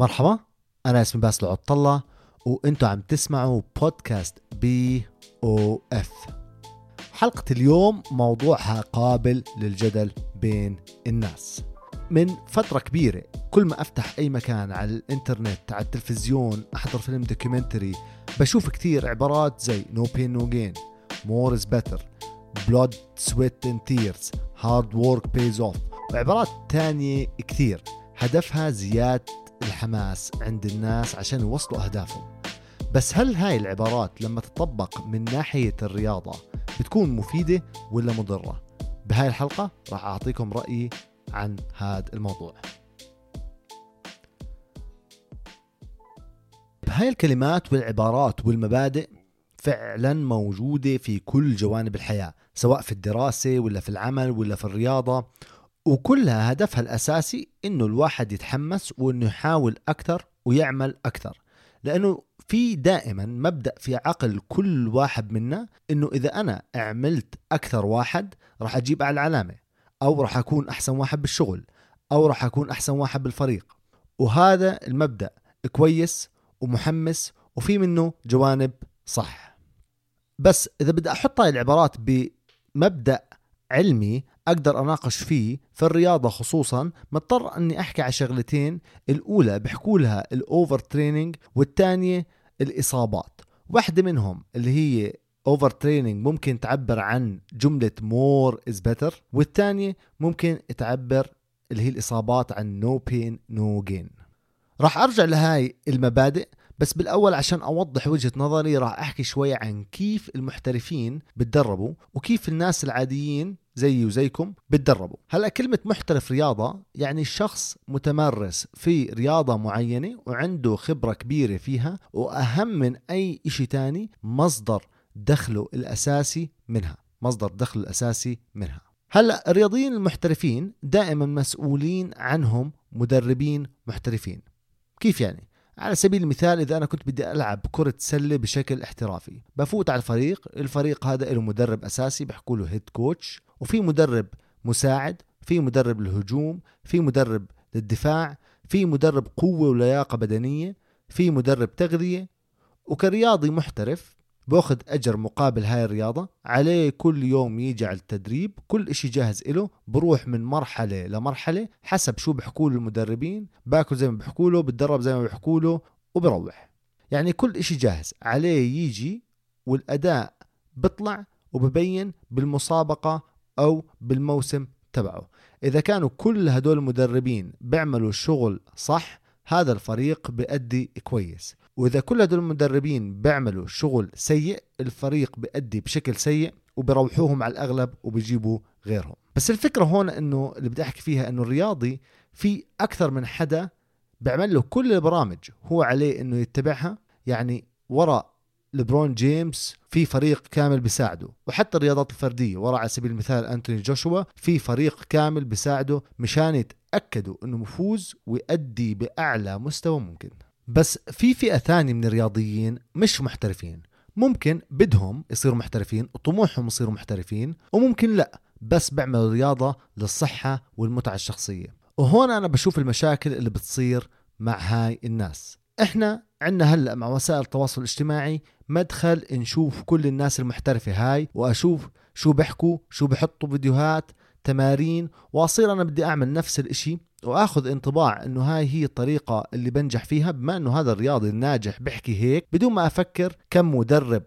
مرحبا أنا اسمي باسل عطلة وأنتم عم تسمعوا بودكاست بي أو إف. حلقة اليوم موضوعها قابل للجدل بين الناس. من فترة كبيرة كل ما أفتح أي مكان على الإنترنت على التلفزيون أحضر فيلم documentary بشوف كثير عبارات زي no pain no gain more is better blood sweat and tears hard work pays off وعبارات تانية كثير هدفها زيادة الحماس عند الناس عشان يوصلوا أهدافهم. بس هل هاي العبارات لما تطبق من ناحية الرياضة بتكون مفيدة ولا مضرة؟ بهاي الحلقة راح أعطيكم رأيي عن هذا الموضوع. هاي الكلمات والعبارات والمبادئ فعلا موجودة في كل جوانب الحياة سواء في الدراسة ولا في العمل ولا في الرياضة. وكلها هدفها الأساسي إنه الواحد يتحمس وإنه يحاول أكثر ويعمل أكثر. لأنه في دائما مبدأ في عقل كل واحد منا إنه إذا أنا عملت أكثر واحد راح أجيب أعلى علامة أو راح أكون أحسن واحد بالشغل أو راح أكون أحسن واحد بالفريق. وهذا المبدأ كويس ومحمس وفي منه جوانب صح. بس إذا بدي أحط هاي العبارات بمبدأ علمي أقدر أناقش فيه في الرياضة خصوصا مضطر إني أحكي على شغلتين الأولى بحكوا لها ال overtraining والثانية الإصابات. واحدة منهم اللي هي overtraining ممكن تعبر عن جملة more is better والثانية ممكن تعبر اللي هي الإصابات عن no pain no gain راح أرجع لهاي المبادئ. بس بالأول عشان أوضح وجهة نظري راح أحكي شوي عن كيف المحترفين بتدربوا وكيف الناس العاديين زيي وزيكم بتدربوا. هلا كلمة محترف رياضة يعني شخص متمرس في رياضة معينة وعنده خبرة كبيرة فيها وأهم من أي إشي تاني مصدر دخله الأساسي منها مصدر دخله الأساسي منها. هلا الرياضيين المحترفين دائما مسؤولين عنهم مدربين محترفين. كيف يعني؟ على سبيل المثال إذا أنا كنت بدي ألعب كرة سلة بشكل احترافي بفوت على الفريق الفريق هذا له مدرب أساسي بحكوا له هيد كوتش وفي مدرب مساعد في مدرب للهجوم في مدرب للدفاع في مدرب قوة ولياقة بدنية في مدرب تغذية وكرياضي محترف باخذ أجر مقابل هاي الرياضة عليه كل يوم يجي على التدريب كل إشي جاهز له بروح من مرحلة لمرحلة حسب شو بحكوا له المدربين باكل زي ما بحكوا له بتدرب زي ما بحكوا له وبروح. يعني كل إشي جاهز. عليه يجي والأداء بيطلع وببين بالمسابقة أو بالموسم تبعه. إذا كانوا كل هدول المدربين بيعملوا شغل صح هذا الفريق بيأدي كويس. وإذا كل هدول المدربين بيعملوا شغل سيء الفريق بيأدي بشكل سيء وبروحوهم على الأغلب وبيجيبوا غيرهم. بس الفكرة هون إنه اللي بدي أحكي فيها إنه الرياضي في أكثر من حدا بيعمل له كل البرامج هو عليه إنه يتبعها. يعني وراء لبرون جيمس في فريق كامل بيساعده وحتى الرياضات الفردية ورا على سبيل المثال أنتوني جوشوا في فريق كامل بيساعده مشان يتأكدوا إنه مفوز ويؤدي بأعلى مستوى ممكن. بس في فئة ثانية من الرياضيين مش محترفين. ممكن بدهم يصيروا محترفين وطموحهم يصيروا محترفين وممكن لا بس بيعملوا رياضة للصحة والمتعة الشخصية. وهون أنا بشوف المشاكل اللي بتصير مع هاي الناس. إحنا عندنا هلأ مع وسائل التواصل الاجتماعي مدخل نشوف كل الناس المحترفة هاي وأشوف شو بيحكوا شو بحطوا فيديوهات تمارين وأصير أنا بدي أعمل نفس الإشي وآخذ انطباع إنه هاي هي الطريقة اللي بنجح فيها بما إنه هذا الرياضي الناجح بحكي هيك بدون ما أفكر كم مدرب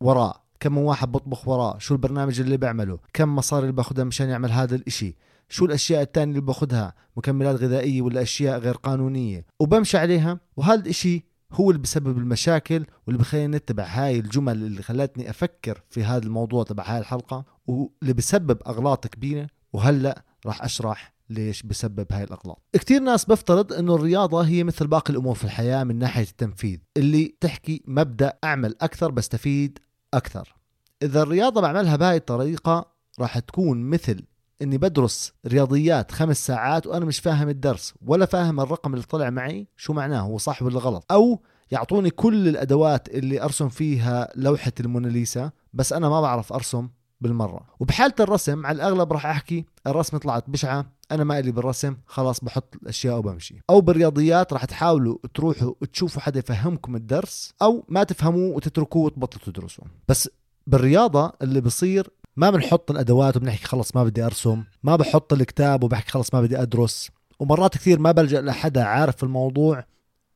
وراه كم واحد بطبخ وراه شو البرنامج اللي بيعمله كم مصاري اللي باخذها مشان يعمل هذا الإشي شو الأشياء الثانية اللي باخذها مكملات غذائية ولا أشياء غير قانونية. وبمشي عليها وهذا الإشي هو اللي بسبب المشاكل واللي بخليني نتبع هاي الجمل اللي خلتني أفكر في هذا الموضوع تبع هاي الحلقة واللي بسبب أغلاط كبيرة وهلأ راح أشرح ليش بسبب هاي الأغلاط. كثير ناس بفترض إنه الرياضة هي مثل باقي الأمور في الحياة من ناحية التنفيذ اللي تحكي مبدأ أعمل أكثر بستفيد أكثر. إذا الرياضة بعملها بهاي الطريقة راح تكون مثل إني بدرس رياضيات خمس ساعات وأنا مش فاهم الدرس ولا فاهم الرقم اللي طلع معي شو معناه هو صح ولا غلط. أو يعطوني كل الأدوات اللي أرسم فيها لوحة الموناليزا بس أنا ما بعرف أرسم بالمرة. وبحالة الرسم على الأغلب راح أحكي الرسمة طلعت بشعة أنا ما لي بالرسم خلاص بحط الأشياء وبمشي أو بالرياضيات راح تحاولوا تروحوا تشوفوا حدا يفهمكم الدرس أو ما تفهموه وتتركوه وتبطلوا تدرسوا. بس بالرياضة اللي بصير ما بنحط الأدوات وبنحكي خلص ما بدي أرسم ما بحط الكتاب وبحكي خلص ما بدي أدرس. ومرات كثير ما بلجأ لحدا عارف الموضوع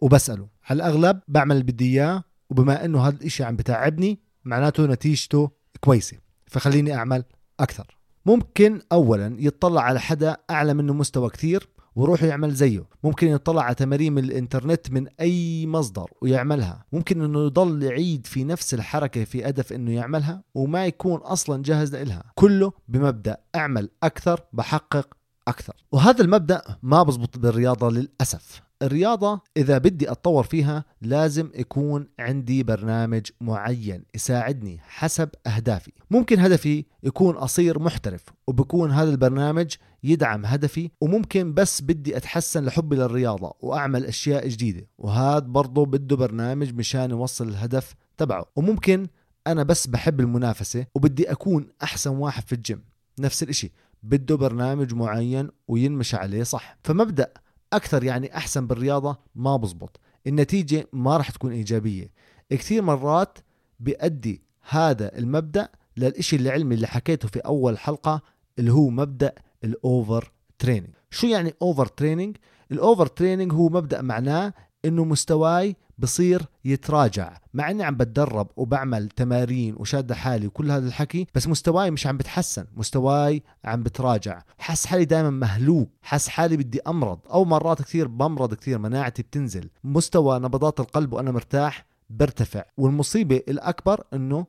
وبسأله. على الأغلب بعمل اللي بدي إياه وبما إنه هذا الإشي عم بتعبني معناته نتيجته كويسة. فخليني أعمل أكثر. ممكن أولا يطلع على حدا أعلى منه مستوى كثير ويروح يعمل زيه. ممكن يطلع على تمارين من الإنترنت من أي مصدر ويعملها. ممكن إنه يضل يعيد في نفس الحركة في هدف إنه يعملها وما يكون أصلا جاهز لها. كله بمبدأ أعمل أكثر بحقق أكثر. وهذا المبدأ ما بزبط بالرياضة للأسف. الرياضة إذا بدي أتطور فيها لازم يكون عندي برنامج معين يساعدني حسب أهدافي. ممكن هدفي يكون أصير محترف وبكون هذا البرنامج يدعم هدفي وممكن بس بدي أتحسن لحبي للرياضة وأعمل أشياء جديدة وهذا برضه بده برنامج مشان يوصل الهدف تبعه. وممكن أنا بس بحب المنافسة وبدي أكون أحسن واحد في الجيم. نفس الإشي بده برنامج معين وينمشي عليه صح. فمبدأ أكثر يعني أحسن بالرياضة ما بزبط. النتيجة ما راح تكون إيجابية. كثير مرات بيأدي هذا المبدأ للإشي العلمي اللي حكيته في أول حلقة اللي هو مبدأ ال overtraining. شو يعني overtraining؟ ال overtraining هو مبدأ معناه إنه مستواي بصير يتراجع. مع إني عم بتدرب وبعمل تمارين وشاد حالي وكل هذا الحكي بس مستواي مش عم بتحسن. مستواي عم بتراجع. حس حالي دائما مهلوك. حس حالي بدي أمرض. أو مرات كثير بمرض كثير مناعتي بتنزل. مستوى نبضات القلب وأنا مرتاح برتفع. والمصيبة الأكبر إنه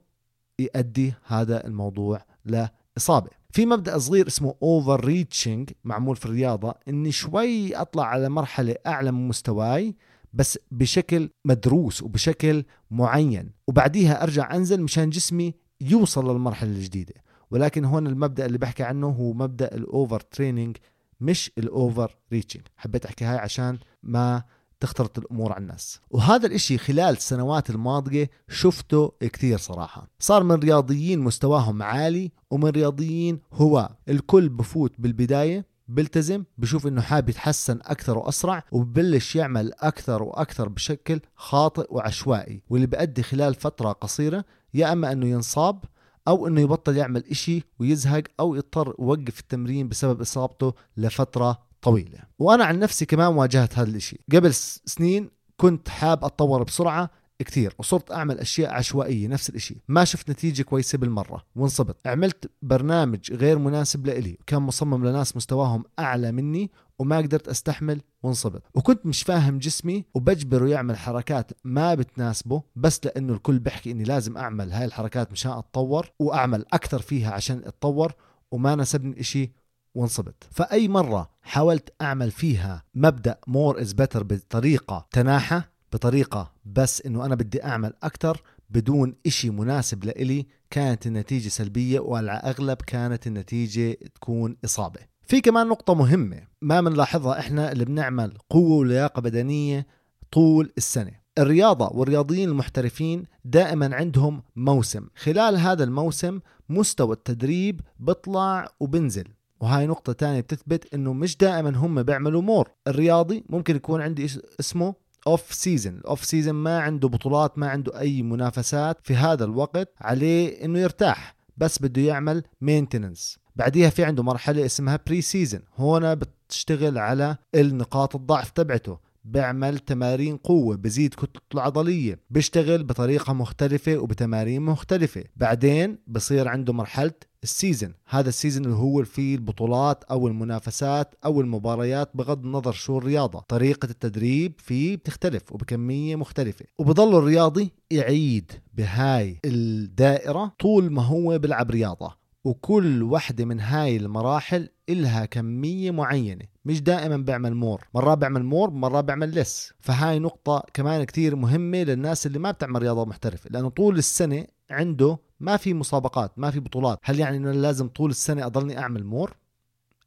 يؤدي هذا الموضوع لإصابة. في مبدأ صغير اسمه over reaching معمول في الرياضة. إني شوي أطلع على مرحلة أعلى من مستواي بس بشكل مدروس وبشكل معين. وبعديها أرجع أنزل مشان جسمي يوصل للمرحلة الجديدة. ولكن هون المبدأ اللي بحكي عنه هو مبدأ ال over training مش ال over reaching حبيت أحكي هاي عشان ما تختلط الأمور على الناس. وهذا الإشي خلال السنوات الماضية شفته كثير صراحة. صار من رياضيين مستواهم عالي ومن رياضيين هو. الكل بفوت بالبداية بلتزم بشوف إنه حابب يتحسن أكثر وأسرع وببلش يعمل أكثر وأكثر بشكل خاطئ وعشوائي واللي بيؤدي خلال فترة قصيرة يا إما إنه ينصاب أو إنه يبطل يعمل إشي ويزهق أو يضطر يوقف التمرين بسبب إصابته لفترة طويلة. وأنا عن نفسي كمان واجهت هذا الإشي. قبل سنين كنت حاب أتطور بسرعة كثير وصرت أعمل أشياء عشوائية نفس الإشي. ما شفت نتيجة كويسة بالمرة وانصبت. عملت برنامج غير مناسب لإلي كان مصمم لناس مستواهم أعلى مني وما قدرت أستحمل وانصبت. وكنت مش فاهم جسمي وبجبره يعمل حركات ما بتناسبه بس لأنه الكل بيحكي إني لازم أعمل هاي الحركات مشان أتطور وأعمل أكثر فيها عشان أتطور وما ناسبني الإشي وانصبت. فأي مرة حاولت أعمل فيها مبدأ more is better بطريقة تناحة بطريقة بس إنه أنا بدي أعمل أكثر بدون إشي مناسب لإلي كانت النتيجة سلبية وعلى اغلب كانت النتيجة تكون إصابة. في كمان نقطة مهمة ما بنلاحظها إحنا اللي بنعمل قوة ولياقة بدنية طول السنة. الرياضة والرياضيين المحترفين دائما عندهم موسم. خلال هذا الموسم مستوى التدريب بيطلع وبنزل. وهاي نقطة تانية بتثبت إنه مش دائما هم بيعملوا more. الرياضي ممكن يكون عندي اسمه off season ال off season ما عنده بطولات ما عنده أي منافسات في هذا الوقت عليه إنه يرتاح بس بده يعمل maintenance بعديها في عنده مرحلة اسمها pre season هون بتشتغل على النقاط الضعف تبعته. بيعمل تمارين قوة بزيد كتلته العضلية بيشتغل بطريقة مختلفة وبتمارين مختلفة. بعدين بصير عنده مرحلة ال season. هذا ال season اللي هو فيه البطولات أو المنافسات أو المباريات بغض النظر شو الرياضة. طريقة التدريب فيه بتختلف وبكمية مختلفة. وبضل الرياضي يعيد بهاي الدائرة طول ما هو بيلعب رياضة. وكل وحدة من هاي المراحل إلها كمية معينة مش دائما بيعمل more مرات بيعمل more مرات بيعمل less فهاي نقطة كمان كتير مهمة للناس اللي ما بتعمل رياضة محترفة لأنه طول السنة عنده ما في مسابقات ما في بطولات. هل يعني إنه لازم طول السنة أضلني أعمل more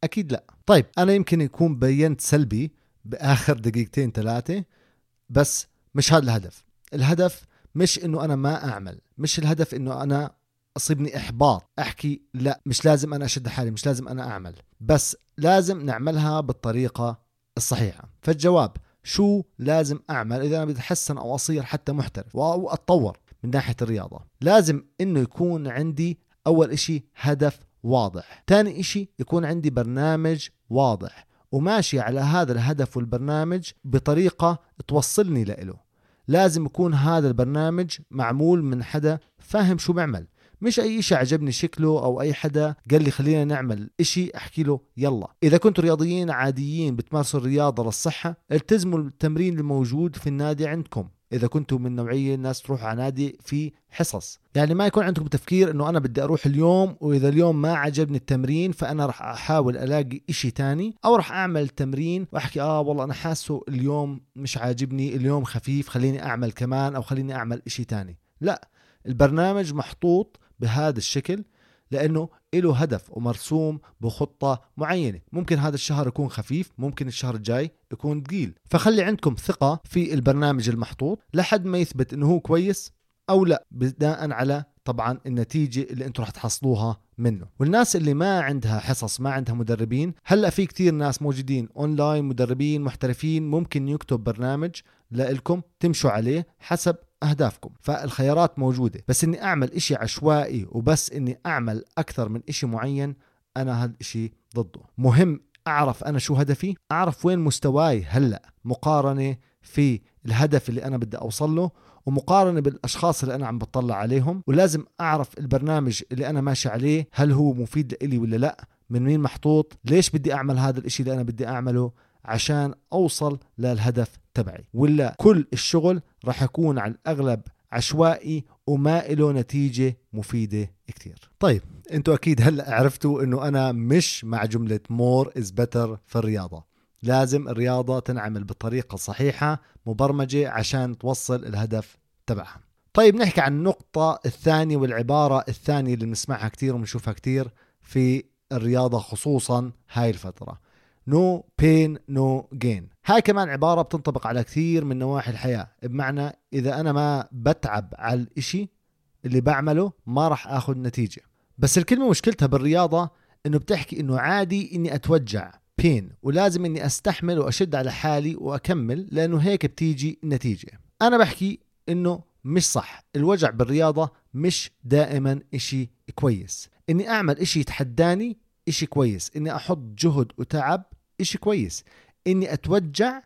أكيد لا. طيب أنا يمكن يكون بينت سلبي بآخر دقيقتين ثلاثة بس مش هذا الهدف. الهدف مش إنه أنا ما أعمل مش الهدف إنه أنا أصيبني إحباط أحكي لا مش لازم أنا أشد حالي مش لازم أنا أعمل بس لازم نعملها بالطريقة الصحيحة. فالجواب شو لازم أعمل إذا أنا بدي أتحسن أو أصير حتى محترف أو أتطور من ناحية الرياضة؟ لازم إنه يكون عندي أول إشي هدف واضح تاني إشي يكون عندي برنامج واضح وماشي على هذا الهدف والبرنامج بطريقة توصلني لإله. لازم يكون هذا البرنامج معمول من حدا فاهم شو بيعمل. مش أي شيء عجبني شكله أو أي حدا قال لي خلينا نعمل إشي أحكي له يلا. إذا كنتوا رياضيين عاديين بتمارسوا الرياضة للصحة التزموا التمرين الموجود في النادي عندكم. إذا كنتوا من نوعية الناس تروح على نادي في حصص. يعني ما يكون عندكم تفكير إنه أنا بدي أروح اليوم وإذا اليوم ما عجبني التمرين فأنا راح أحاول ألاقي إشي تاني أو راح أعمل تمرين وأحكي آه والله أنا حاسه اليوم مش عاجبني اليوم خفيف خليني أعمل كمان أو خليني أعمل إشي تاني. لا البرنامج محطوط بهذا الشكل لأنه له هدف ومرسوم بخطة معينة. ممكن هذا الشهر يكون خفيف ممكن الشهر الجاي يكون ثقيل. فخلي عندكم ثقة في البرنامج المحطوط لحد ما يثبت إنه هو كويس أو لا بناء على طبعا النتيجة اللي أنتم رح تحصلوها منه. والناس اللي ما عندها حصص ما عندها مدربين هلأ في كتير ناس موجودين اونلاين مدربين محترفين ممكن يكتب برنامج لكم تمشوا عليه حسب أهدافكم فالخيارات موجودة. بس إني أعمل إشي عشوائي وبس إني أعمل أكثر من إشي معين أنا هذا الإشي ضده. مهم أعرف أنا شو هدفي أعرف وين مستواي هلأ مقارنة في الهدف اللي أنا بدي أوصل له ومقارنة بالأشخاص اللي أنا عم بطلع عليهم. ولازم أعرف البرنامج اللي أنا ماشي عليه هل هو مفيد لإلي ولا لأ من مين محطوط ليش بدي أعمل هذا الإشي اللي أنا بدي أعمله عشان أوصل للهدف تبعي. ولا كل الشغل راح يكون على الأغلب عشوائي وما له نتيجة مفيدة كتير. طيب أنتوا أكيد هلأ عرفتوا إنه أنا مش مع جملة more is better في الرياضة. لازم الرياضة تنعمل بطريقة صحيحة مبرمجة عشان توصل الهدف تبعها. طيب نحكي عن النقطة الثانية والعبارة الثانية اللي بنسمعها كتير وبنشوفها كتير في الرياضة خصوصا هاي الفترة. no pain no gain. هاي كمان عبارة بتنطبق على كثير من نواحي الحياة. بمعنى إذا أنا ما بتعب على الإشي اللي بعمله ما راح أخذ نتيجة. بس الكلمة مشكلتها بالرياضة إنه بتحكي إنه عادي إني أتوجع pain ولازم إني أستحمل وأشد على حالي وأكمل لأنه هيك بتيجي النتيجة. أنا بحكي إنه مش صح. الوجع بالرياضة مش دائما إشي كويس. إني أعمل إشي يتحداني إشي كويس. إني أحط جهد وتعب إشي كويس. إني أتوجع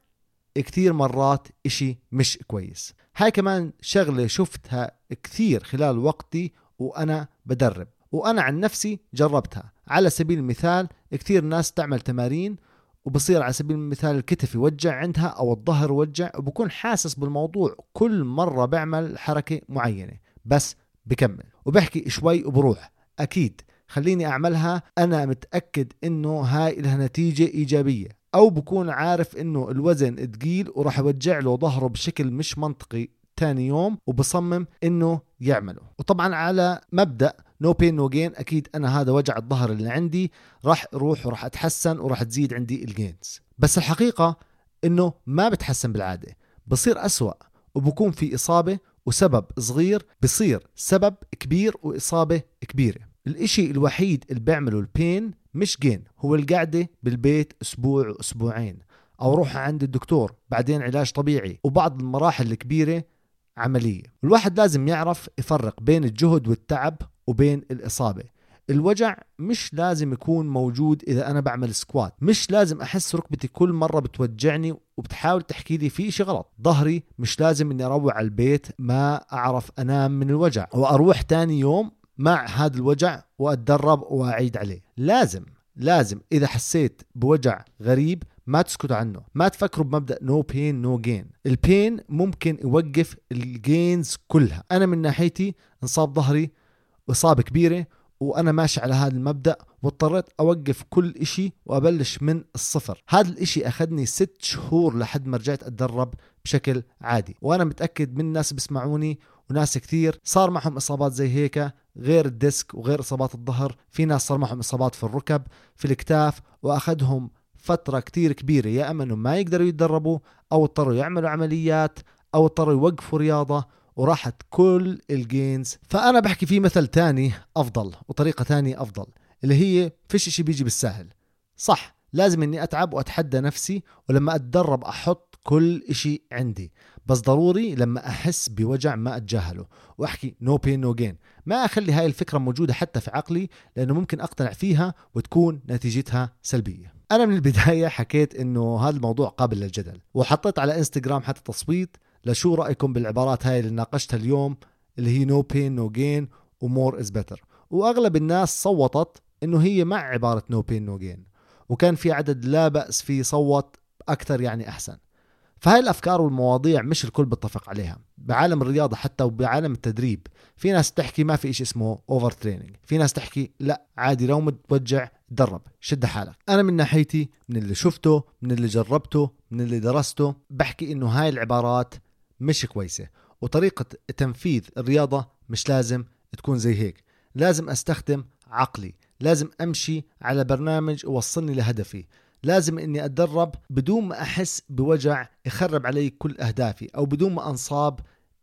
كثير مرات إشي مش كويس. هاي كمان شغلة شفتها كثير خلال وقتي وأنا بدرب. وأنا عن نفسي جربتها. على سبيل المثال كثير ناس تعمل تمارين وبصير على سبيل المثال الكتف يوجع عندها أو الظهر يوجع وبكون حاسس بالموضوع. كل مرة بعمل حركة معينة بس بكمل. وبحكي شوي وبروح. أكيد خليني أعملها. أنا متأكد إنه هاي لها نتيجة إيجابية. أو بكون عارف إنه الوزن تقيل وراح يوجع له ظهره بشكل مش منطقي تاني يوم وبصمم إنه يعمله. وطبعا على مبدأ no pain no gain أكيد أنا هذا وجع الظهر اللي عندي. راح أروح وراح أتحسن وراح تزيد عندي ال gains بس الحقيقة إنه ما بتحسن بالعادة. بصير أسوأ وبكون في إصابة وسبب صغير. بصير سبب كبير وإصابة كبيرة. الإشي الوحيد اللي بيعمله ال pain مش gain هو القعدة بالبيت أسبوع وأسبوعين. أو روح عند الدكتور بعدين علاج طبيعي. وبعض المراحل الكبيرة عملية. الواحد لازم يعرف يفرق بين الجهد والتعب وبين الإصابة. الوجع مش لازم يكون موجود إذا أنا بعمل squat. مش لازم أحس ركبتي كل مرة بتوجعني وبتحاول تحكي لي في إشي غلط. ظهري مش لازم إني أروح على البيت ما أعرف أنام من الوجع. وأروح تاني يوم مع هذا الوجع وأتدرب وأعيد عليه. لازم لازم إذا حسيت بوجع غريب ما تسكتوا عنه. ما تفكروا بمبدأ no pain no gain ال pain ممكن يوقف ال gains كلها. أنا من ناحيتي انصاب ظهري إصابة كبيرة وأنا ماشي على هذا المبدأ واضطريت أوقف كل إشي وأبلش من الصفر. هذا الإشي أخذني ست شهور لحد ما رجعت أتدرب بشكل عادي. وأنا متأكد من الناس بيسمعوني وناس كثير صار معهم إصابات زي هيك غير الديسك وغير إصابات الظهر. في ناس صار معهم إصابات في الركب في الكتاف وأخذهم فترة كتير كبيرة يا إما إنهم ما يقدروا يتدربوا أو اضطروا يعملوا عمليات أو اضطروا يوقفوا رياضة وراحت كل ال gains. فأنا بحكي في مثل تاني أفضل وطريقة تانية أفضل اللي هي فيش إشي بيجي بالساهل صح لازم إني أتعب وأتحدى نفسي ولما أتدرب أحط كل إشي عندي. بس ضروري لما أحس بوجع ما أتجاهله وأحكي no pain no gain ما أخلي هاي الفكرة موجودة حتى في عقلي لأنه ممكن أقتنع فيها وتكون نتيجتها سلبية. أنا من البداية حكيت إنه هذا الموضوع قابل للجدل وحطيت على إنستغرام حتى تصويت لشو رأيكم بالعبارات هاي اللي ناقشتها اليوم اللي هي no pain no gain و more is better وأغلب الناس صوتت إنه هي مع عبارة no pain no gain وكان في عدد لا بأس فيه صوت أكثر يعني أحسن. فهاي الأفكار والمواضيع مش الكل بيتفق عليها. بعالم الرياضة حتى وبعالم التدريب في ناس تحكي ما في إشي اسمه overtraining في ناس تحكي لا عادي لو متوجع تدرب شد حالك. أنا من ناحيتي من اللي شفته من اللي جربته من اللي درسته بحكي إنه هاي العبارات مش كويسة. وطريقة تنفيذ الرياضة مش لازم تكون زي هيك. لازم أستخدم عقلي لازم أمشي على برنامج يوصلني لهدفي. لازم إني أتدرب بدون ما أحس بوجع يخرب علي كل أهدافي أو بدون ما أنصاب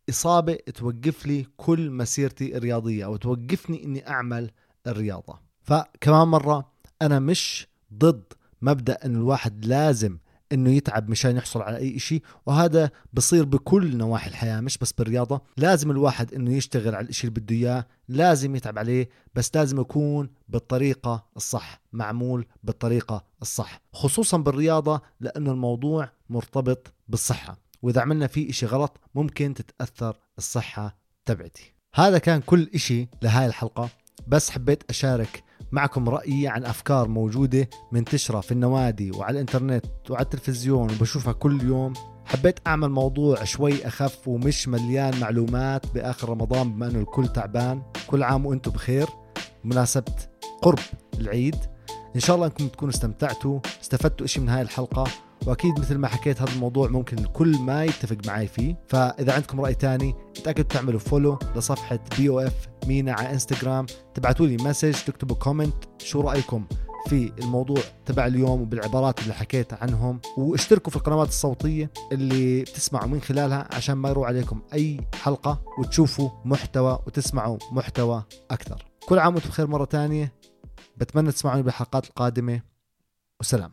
إصابة توقف لي كل مسيرتي الرياضية أو توقفني إني أعمل الرياضة. فكمان مرة أنا مش ضد مبدأ انه الواحد لازم إنه يتعب مشان يحصل على أي شيء وهذا بصير بكل نواحي الحياة مش بس بالرياضة. لازم الواحد إنه يشتغل على الشيء اللي بده إياه لازم يتعب عليه بس لازم يكون بالطريقة الصح معمول بالطريقة الصح. خصوصا بالرياضة لأنه الموضوع مرتبط بالصحة. وإذا عملنا فيه إشي غلط ممكن تتأثر الصحة تبعتي. هذا كان كل إشي لهاي الحلقة. بس حبيت أشارك معكم رأيي عن أفكار موجودة منتشرة في النوادي وعلى الإنترنت وعلى التلفزيون وبشوفها كل يوم. حبيت أعمل موضوع شوي أخف ومش مليان معلومات بآخر رمضان بما أنه الكل تعبان. كل عام وأنتم بخير. مناسبة قرب العيد إن شاء الله أنكم تكونوا استمتعتوا. استفدتوا إشي من هاي الحلقة. وأكيد مثل ما حكيت هذا الموضوع ممكن الكل ما يتفق معي فيه. فإذا عندكم رأي تاني تأكدوا تعملوا follow لصفحة بي أو اف MENA على انستغرام تبعتوا لي message تكتبوا comment شو رأيكم في الموضوع تبع اليوم وبالعبارات اللي حكيت عنهم. واشتركوا في القنوات الصوتية اللي بتسمعوا من خلالها عشان ما يروح عليكم أي حلقة وتشوفوا محتوى وتسمعوا محتوى أكثر. كل عام وأنتم بخير مرة تانية. بتمنى تسمعوني بالحلقات القادمة. وسلام.